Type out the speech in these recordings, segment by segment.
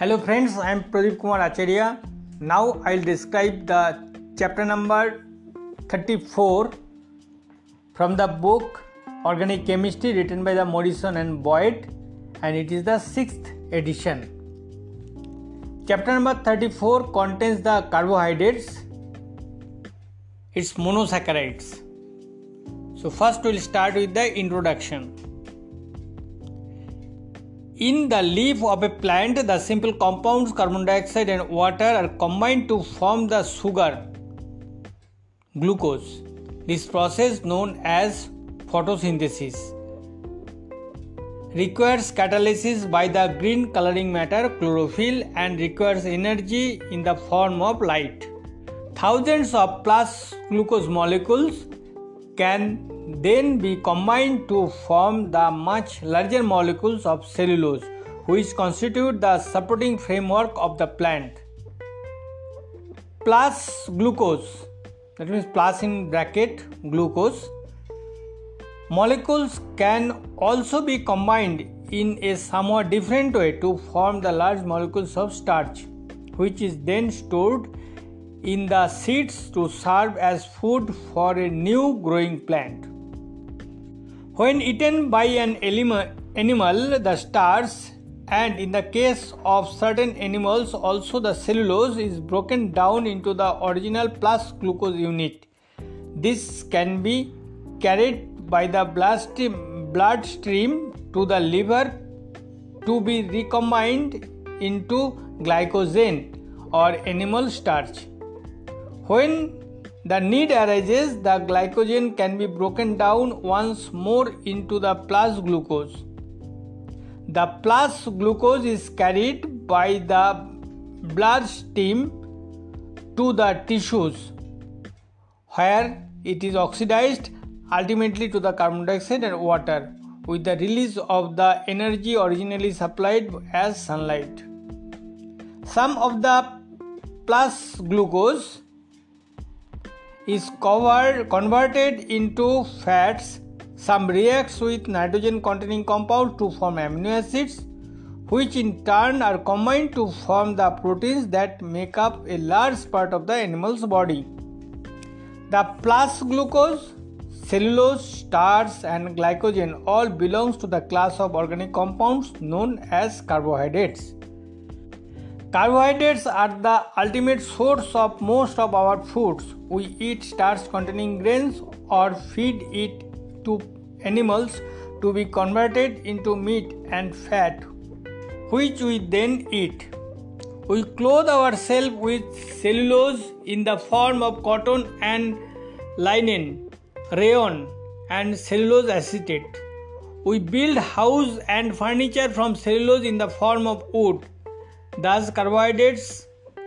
Hello friends, I am Pradeep Kumar Acharya. Now I'll describe the chapter number 34 from the book Organic Chemistry written by the Morrison and Boyd and it is the 6th edition. Chapter number 34 contains the carbohydrates, its monosaccharides. So first we'll start with the introduction. In the leaf of a plant, the simple compounds carbon dioxide and water are combined to form the sugar, glucose. This process, known as photosynthesis, requires catalysis by the green coloring matter chlorophyll and requires energy in the form of light. Thousands of plus glucose molecules can then be combined to form the much larger molecules of cellulose, which constitute the supporting framework of the plant. Plus glucose, that means plus in bracket glucose, molecules can also be combined in a somewhat different way to form the large molecules of starch, which is then stored in the seeds to serve as food for a new growing plant. When eaten by an animal, the starch, and in the case of certain animals, also the cellulose is broken down into the original plus glucose unit. This can be carried by the bloodstream to the liver to be recombined into glycogen or animal starch. When the need arises, the glycogen can be broken down once more into the plus glucose. The plus glucose is carried by the bloodstream to the tissues where it is oxidized ultimately to the carbon dioxide and water with the release of the energy originally supplied as sunlight. Some of the plus glucose is covered, converted into fats. Some reacts with nitrogen containing compounds to form amino acids, which in turn are combined to form the proteins that make up a large part of the animal's body. The plus glucose, cellulose, starch, and glycogen all belongs to the class of organic compounds known as carbohydrates. Carbohydrates are the ultimate source of most of our foods. We eat starch containing grains or feed it to animals to be converted into meat and fat, which we then eat. We clothe ourselves with cellulose in the form of cotton and linen, rayon, and cellulose acetate. We build house and furniture from cellulose in the form of wood Thus, carbohydrates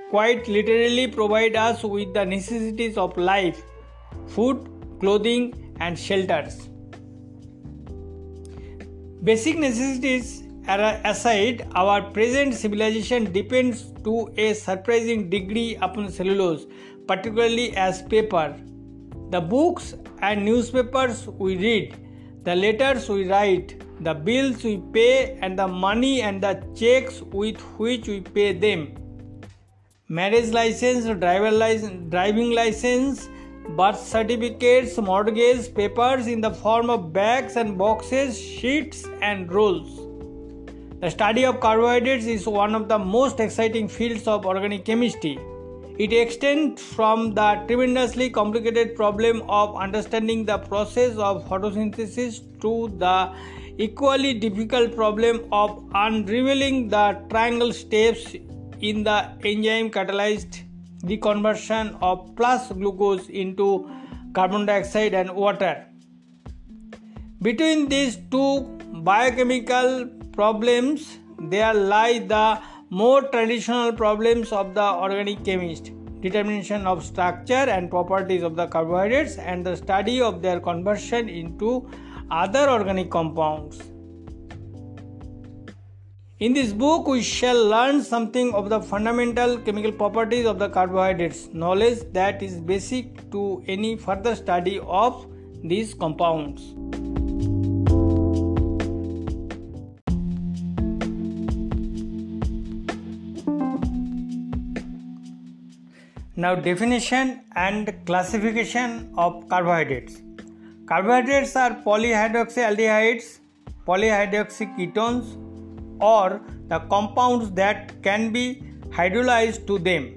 quite literally provide us with the necessities of life food, clothing, and shelters. Basic necessities aside, our present civilization depends to a surprising degree upon cellulose, particularly as paper. The books and newspapers we read, the letters we write, the bills we pay, and the money and the checks with which we pay them. Marriage license, driver license, driving license, birth certificates, mortgage papers in the form of bags and boxes, sheets, and rolls. The study of carbohydrates is one of the most exciting fields of organic chemistry. It extends from the tremendously complicated problem of understanding the process of photosynthesis to the equally difficult problem of unraveling the triangle steps in the enzyme catalyzed deconversion of plus glucose into carbon dioxide and water. Between these two biochemical problems, there lie the more traditional problems of the organic chemist determination of structure and properties of the carbohydrates and the study of their conversion into other organic compounds. In this book, we shall learn something of the fundamental chemical properties of the carbohydrates, knowledge that is basic to any further study of these compounds. Now, definition and classification of carbohydrates. Carbohydrates are polyhydroxyaldehydes, polyhydroxyketones, or the compounds that can be hydrolyzed to them.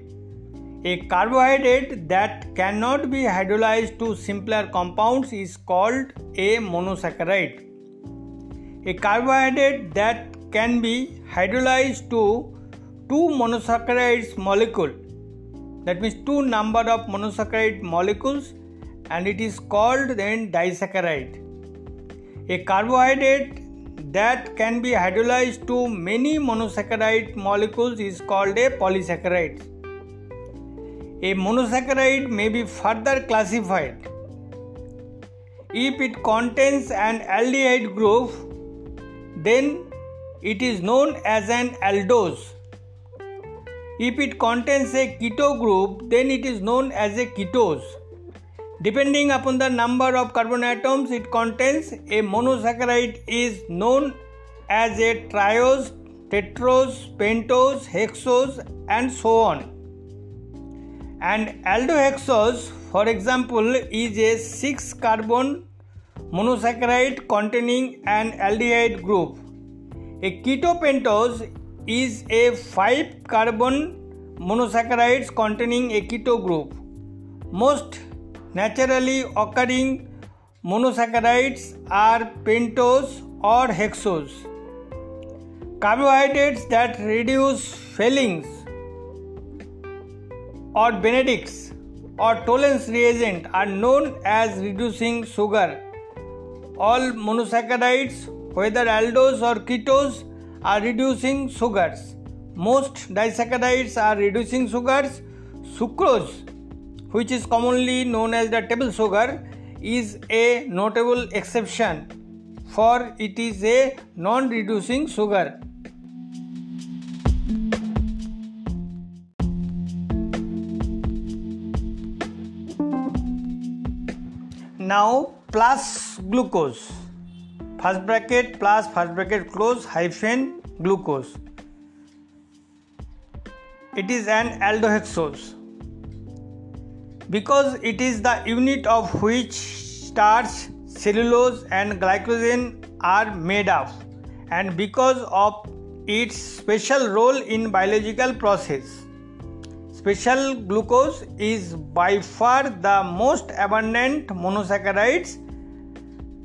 A carbohydrate that cannot be hydrolyzed to simpler compounds is called a monosaccharide. A carbohydrate that can be hydrolyzed to two monosaccharides molecule that means two number of monosaccharide molecules and it is called then disaccharide. A carbohydrate that can be hydrolyzed to many monosaccharide molecules is called a polysaccharide. A monosaccharide may be further classified. If it contains an aldehyde group then it is known as an aldose. If it contains a keto group, then it is known as a ketose. Depending upon the number of carbon atoms it contains, a monosaccharide is known as a triose, tetrose, pentose, hexose, and so on. And aldohexose, for example, is a 6 carbon monosaccharide containing an aldehyde group. A ketopentose is a 5 carbon monosaccharides containing a keto group. Most naturally occurring monosaccharides are pentose or hexose. Carbohydrates that reduce Fehling or Benedict's or Tollens reagent are known as reducing sugar. All monosaccharides, whether aldose or ketose, are reducing sugars. Most disaccharides are reducing sugars. Sucrose, which is commonly known as the table sugar, is a notable exception for it is a non reducing sugar. Now, plus glucose. First bracket plus first bracket close hyphen glucose. It is an aldohexose because it is the unit of which starch cellulose and glycogen are made of and because of its special role in biological process. Special glucose is by far the most abundant monosaccharides.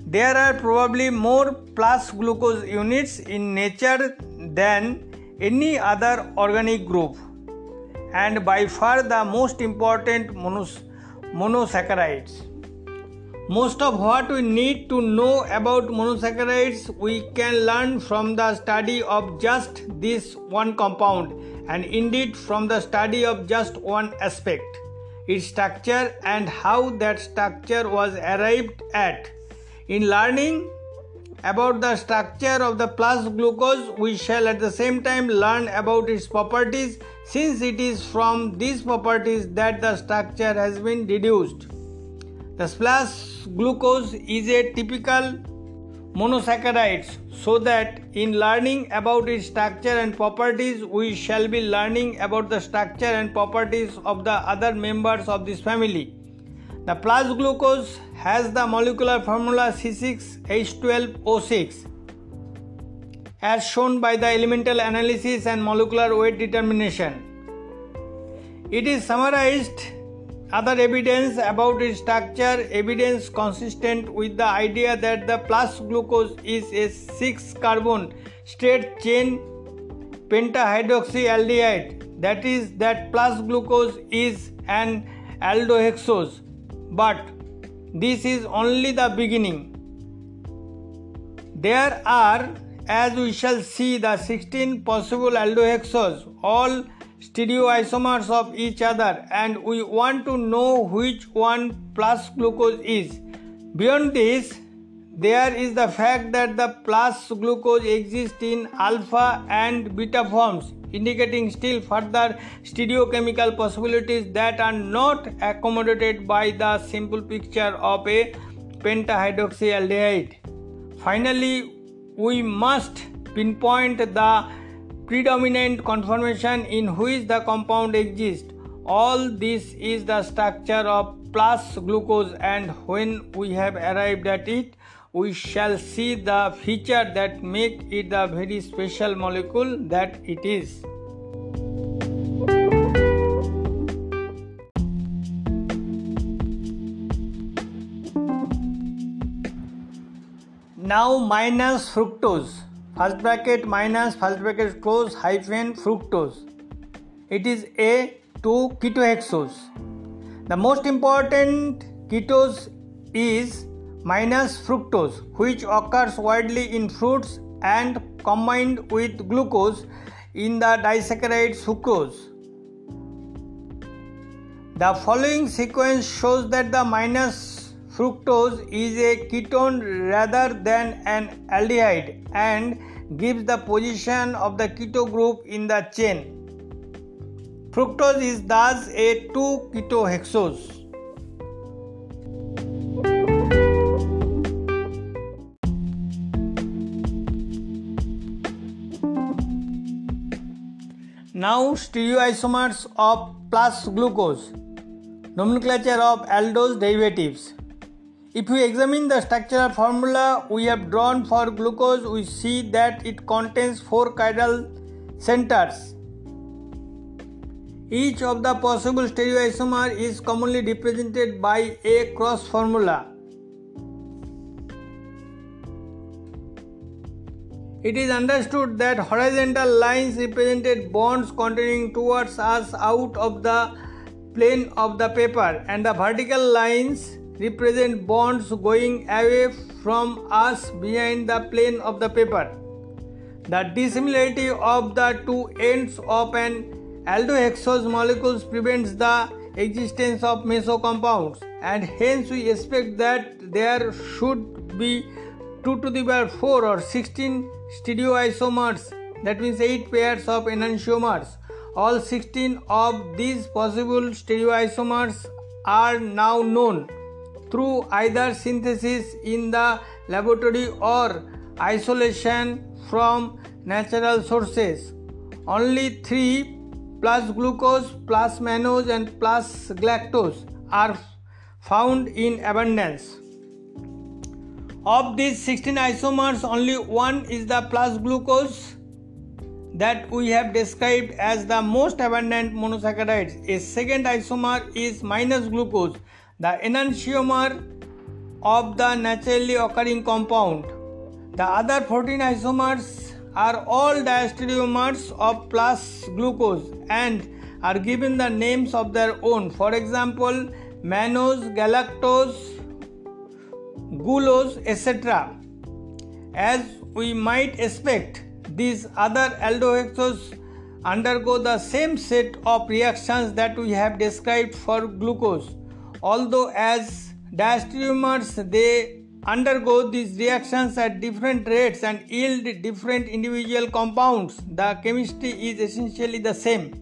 There are probably more plus glucose units in nature than any other organic group, and by far the most important monos- monosaccharides. Most of what we need to know about monosaccharides we can learn from the study of just this one compound and indeed from the study of just one aspect its structure and how that structure was arrived at in learning about the structure of the plus glucose, we shall at the same time learn about its properties since it is from these properties that the structure has been deduced. The plus glucose is a typical monosaccharide, so that in learning about its structure and properties, we shall be learning about the structure and properties of the other members of this family. The plus glucose has the molecular formula C6H12O6 as shown by the elemental analysis and molecular weight determination. It is summarized other evidence about its structure, evidence consistent with the idea that the plus glucose is a 6 carbon straight chain pentahydroxyaldehyde, that is, that plus glucose is an aldohexose but this is only the beginning. There are, as we shall see, the 16 possible aldohexoses, all stereoisomers of each other, and we want to know which one plus glucose is. Beyond this, there is the fact that the plus glucose exists in alpha and beta forms indicating still further stereochemical possibilities that are not accommodated by the simple picture of a pentahydroxyaldehyde. Finally, we must pinpoint the predominant conformation in which the compound exists. All this is the structure of plus glucose, and when we have arrived at it, we shall see the feature that make it the very special molecule that it is. Now minus fructose. First bracket minus first bracket close hyphen fructose. It is A to ketohexose. The most important ketose is minus fructose, which occurs widely in fruits and combined with glucose in the disaccharide sucrose. The following sequence shows that the minus fructose is a ketone rather than an aldehyde and gives the position of the keto group in the chain. Fructose is thus a 2 ketohexose. Now stereoisomers of plus glucose. Nomenclature of aldose derivatives. If we examine the structural formula we have drawn for glucose, we see that it contains four chiral centers. Each of the possible stereoisomer is commonly represented by a cross formula. It is understood that horizontal lines represented bonds continuing towards us out of the plane of the paper, and the vertical lines represent bonds going away from us behind the plane of the paper. The dissimilarity of the two ends of an aldohexose molecules prevents the existence of meso compounds, and hence we expect that there should be 2 to the power 4 or 16 stereoisomers, that means 8 pairs of enantiomers. All 16 of these possible stereoisomers are now known through either synthesis in the laboratory or isolation from natural sources. Only 3 plus glucose plus mannose and plus galactose are found in abundance. Of these 16 isomers, only one is the plus glucose that we have described as the most abundant monosaccharides. A second isomer is minus glucose, the enantiomer of the naturally occurring compound. The other 14 isomers are all diastereomers of plus glucose and are given the names of their own. For example, mannose, galactose, glucose, etc. As we might expect, these other aldohexoses undergo the same set of reactions that we have described for glucose. Although as diastereomers they undergo these reactions at different rates and yield different individual compounds, the chemistry is essentially the same.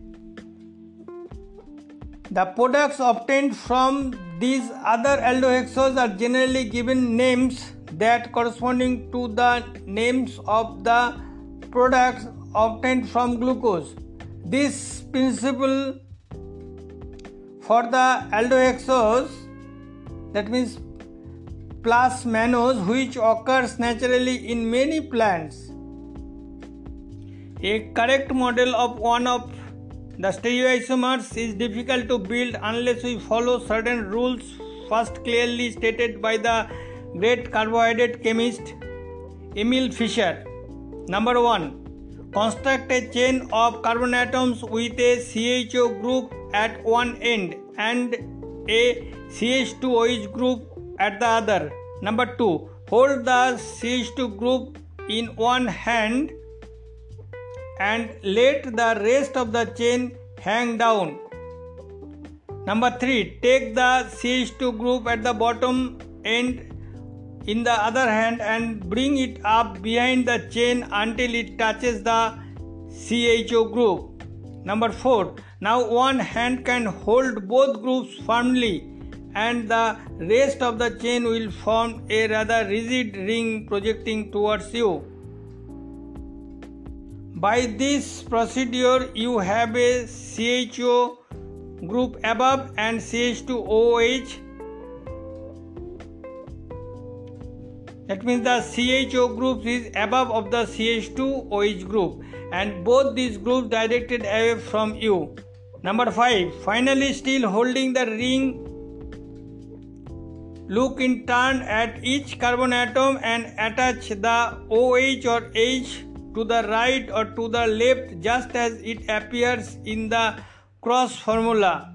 The products obtained from these other aldohexoses are generally given names that corresponding to the names of the products obtained from glucose. This principle for the aldohexose that means plus mannose which occurs naturally in many plants. A correct model of one of the stereoisomers is difficult to build unless we follow certain rules first clearly stated by the great carbohydrate chemist Emil Fischer. Number 1. Construct a chain of carbon atoms with a CHO group at one end and a CH2OH group at the other. Number 2. Hold the CH2 group in one hand and let the rest of the chain hang down. Number 3. Take the CH2 group at the bottom end in the other hand and bring it up behind the chain until it touches the CHO group. Number 4. Now one hand can hold both groups firmly and the rest of the chain will form a rather rigid ring projecting towards you. By this procedure, you have a CHO group above and CH2OH. That means the CHO group is above of the CH2OH group and both these groups directed away from you. Number 5. Finally, still holding the ring, look in turn at each carbon atom and attach the OH or H to the right or to the left just as it appears in the cross formula.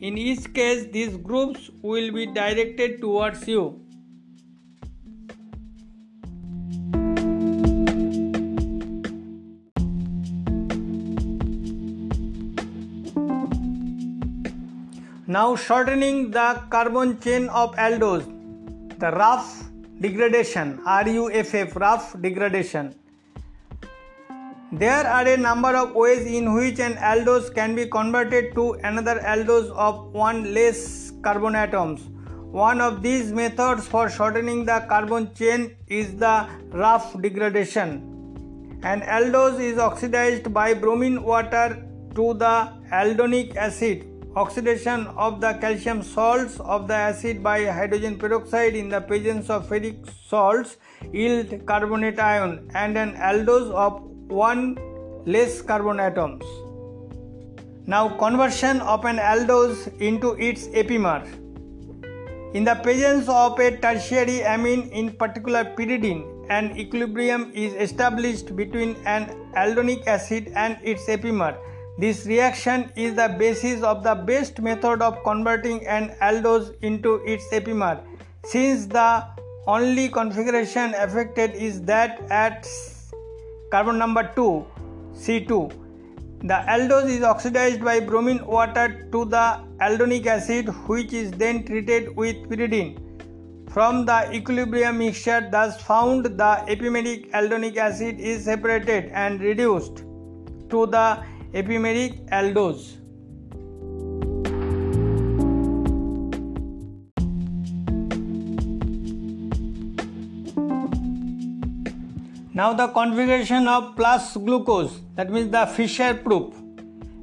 In each case, these groups will be directed towards you. Now shortening the carbon chain of aldose, the Ruff degradation, RUFF, rough degradation. There are a number of ways in which an aldose can be converted to another aldose of one less carbon atoms. One of these methods for shortening the carbon chain is the Ruff degradation. An aldose is oxidized by bromine water to the aldonic acid. Oxidation of the calcium salts of the acid by hydrogen peroxide in the presence of ferric salts yield carbonate ion and an aldose of one less carbon atoms. Now, conversion of an aldose into its epimer. In the presence of a tertiary amine, in particular pyridine, an equilibrium is established between an aldonic acid and its epimer. This reaction is the basis of the best method of converting an aldose into its epimer, since the only configuration affected is that at carbon number 2 C2 the aldose is oxidized by bromine water to the aldonic acid which is then treated with pyridine. From the equilibrium mixture thus found the epimeric aldonic acid is separated and reduced to the epimeric aldose Now the configuration of plus glucose, that means the Fischer proof.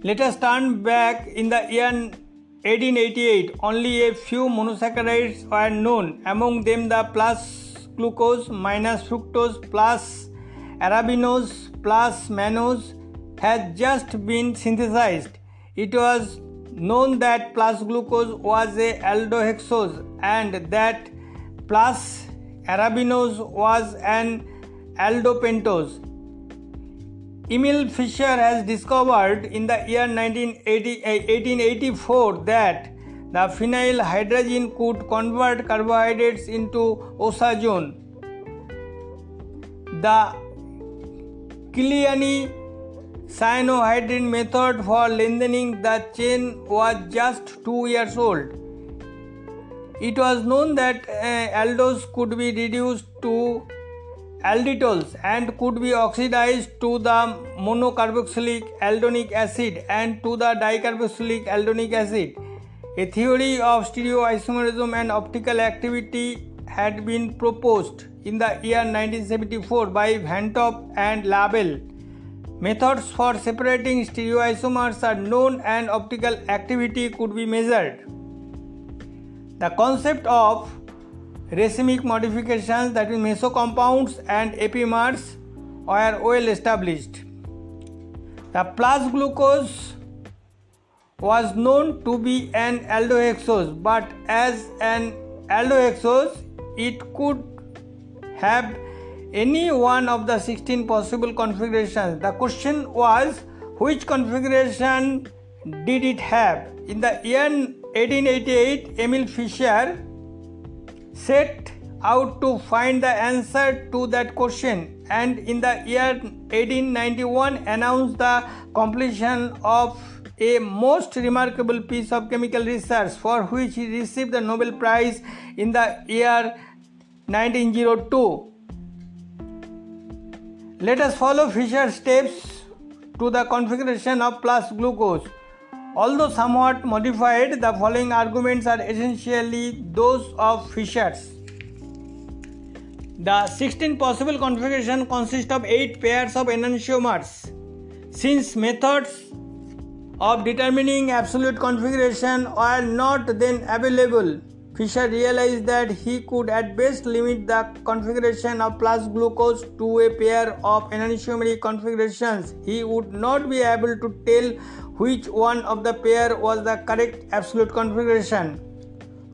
Let us turn back in the year 1888. Only a few monosaccharides were known, among them the plus glucose, minus fructose, plus arabinose, plus mannose had just been synthesized. It was known that plus glucose was a aldohexose and that plus arabinose was an aldopentose. Emil Fischer has discovered in the year 1884 that the phenyl hydrazine could convert carbohydrates into osazone. The Kiliani cyanohydrin method for lengthening the chain was just 2 years old. It was known that uh, aldose could be reduced to alditols and could be oxidized to the monocarboxylic aldonic acid and to the dicarboxylic aldonic acid. A theory of stereoisomerism and optical activity had been proposed in the year 1974 by Van and Le Bel. Methods for separating stereoisomers are known and optical activity could be measured. The concept of racemic modifications that is meso compounds and epimers were well established. The plus glucose was known to be an aldohexose, but as an aldohexose, it could have any one of the 16 possible configurations. The question was which configuration did it have? In the year 1888, Emil Fischer set out to find the answer to that question and in the year 1891 announced the completion of a most remarkable piece of chemical research for which he received the Nobel Prize in the year 1902. Let us follow Fischer's steps to the configuration of plus glucose. Although somewhat modified, the following arguments are essentially those of Fischer's. The 16 possible configuration consist of 8 pairs of enantiomers. Since methods of determining absolute configuration are not then available, Fischer realized that he could at best limit the configuration of plus glucose to a pair of enantiomeric configurations. He would not be able to tell which one of the pair was the correct absolute configuration.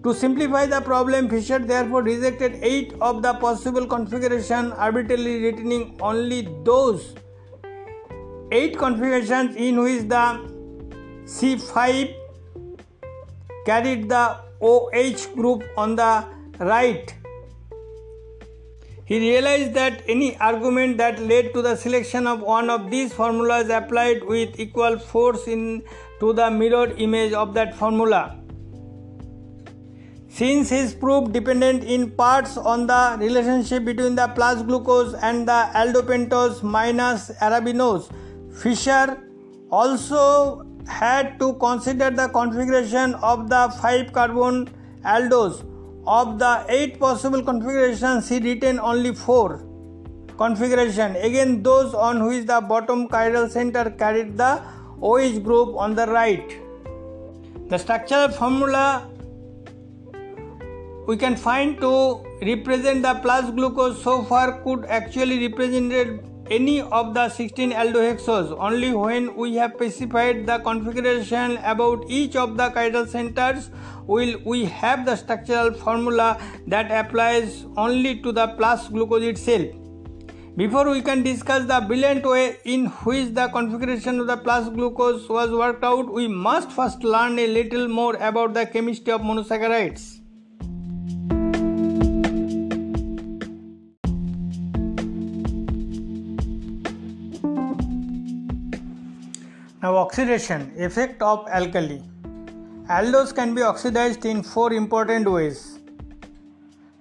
To simplify the problem, Fischer therefore rejected 8 of the possible configurations, arbitrarily retaining only those 8 configurations in which the C5 carried the OH group on the right. He realized that any argument that led to the selection of one of these formulas applied with equal force in to the mirror image of that formula. Since his proof depended in parts on the relationship between the plus glucose and the aldopentose minus arabinose, Fischer also had to consider the configuration of the 5 carbon aldose. Of the 8 possible configurations, he retained only 4 configuration. Again, those on which the bottom chiral center carried the OH group on the right. The structural formula we can find to represent the plus glucose so far could actually represent any of the 16 aldohexose only when we have specified the configuration about each of the chiral centers will we have the structural formula that applies only to the plus glucose itself. Before we can discuss the brilliant way in which the configuration of the plus glucose was worked out we must first learn a little more about the chemistry of monosaccharides Now oxidation effect of alkali. Aldose can be oxidized in four important ways.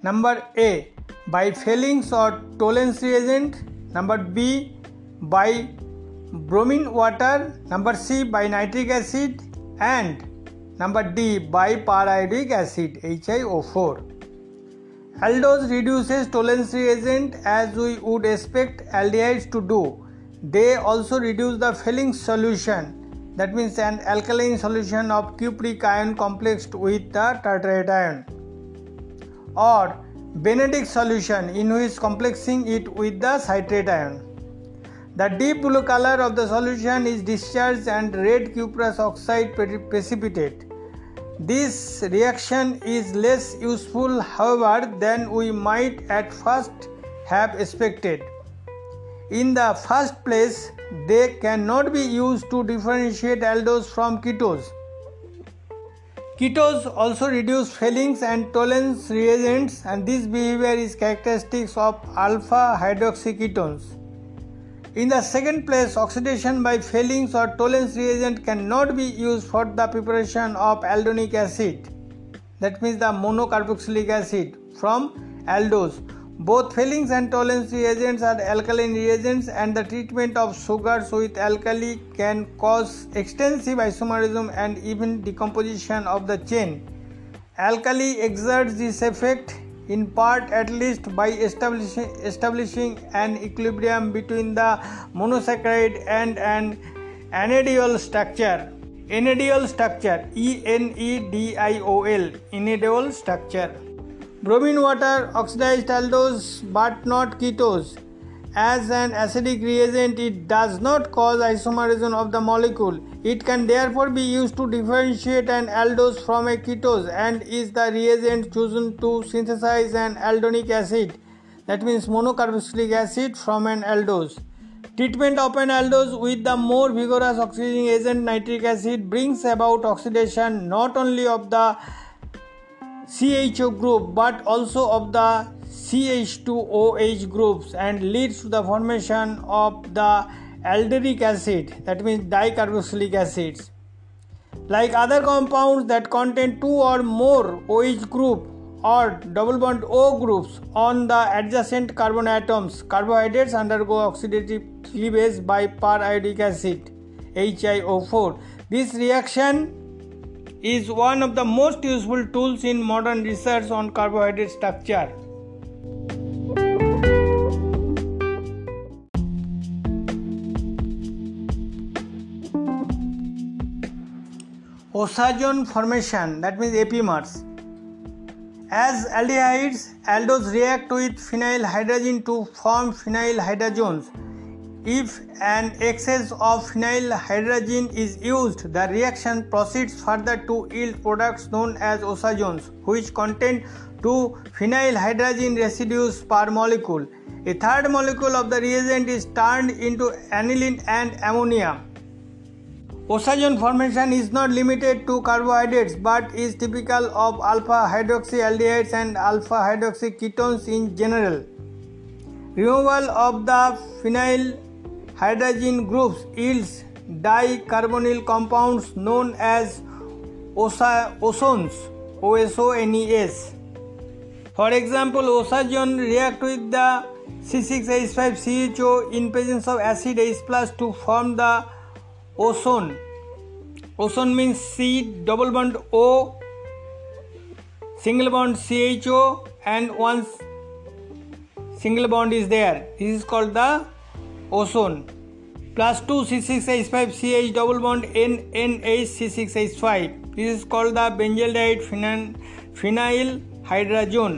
Number A by Fehling's or Tollens reagent. Number B by bromine water. Number C by nitric acid and number D by periodic acid HiO4. Aldose reduces Tollens reagent as we would expect aldehydes to do they also reduce the Fehling solution, that means an alkaline solution of cupric ion complexed with the tartrate ion, or Benedict solution in which complexing it with the citrate ion. The deep blue color of the solution is discharged and red cuprous oxide precipitate. This reaction is less useful, however, than we might at first have expected. In the first place, they cannot be used to differentiate aldose from ketose. Ketose also reduce Fehling's and Tollens reagents, and this behavior is characteristic of alpha hydroxyketones. In the second place, oxidation by Fehling's or Tollens reagent cannot be used for the preparation of aldonic acid, that means the monocarboxylic acid from aldose both Fehling's and Tollens reagents are alkaline reagents, and the treatment of sugars with alkali can cause extensive isomerism and even decomposition of the chain. Alkali exerts this effect in part at least by establishing, establishing an equilibrium between the monosaccharide and an enediol structure. Enediol structure E N E D I O L enediol structure Bromine water oxidized aldose but not ketose. As an acidic reagent, it does not cause isomerism of the molecule. It can therefore be used to differentiate an aldose from a ketose and is the reagent chosen to synthesize an aldonic acid, that means monocarboxylic acid, from an aldose. Treatment of an aldose with the more vigorous oxidizing agent nitric acid brings about oxidation not only of the CHO group but also of the CH2OH groups and leads to the formation of the aldaric acid that means dicarboxylic acids. Like other compounds that contain two or more OH group or double bond O groups on the adjacent carbon atoms, carbohydrates undergo oxidative cleavage by periodic acid HiO4. This reaction is one of the most useful tools in modern research on carbohydrate structure. Osazone formation, that means epimers. As aldehydes, aldehydes react with phenyl hydrogen to form phenyl hydrogens. If an excess of phenyl hydrazine is used, the reaction proceeds further to yield products known as osazones, which contain two phenyl hydrazine residues per molecule. A third molecule of the reagent is turned into aniline and ammonia. Osazone formation is not limited to carbohydrates but is typical of alpha hydroxyaldehydes and alpha hydroxy ketones in general. Removal of the phenyl hydrazine groups yields dicarbonyl compounds known as ozones OSONES. For example, osazone react with the C6H5CHO in presence of acid H plus to form the osone. Osone means C double bond O single bond CHO and one single bond is there. This is called the ozone. Plus 2 C6H5 CH double bond NNH C6H5. This is called the benzaldehyde phenyl hydrazone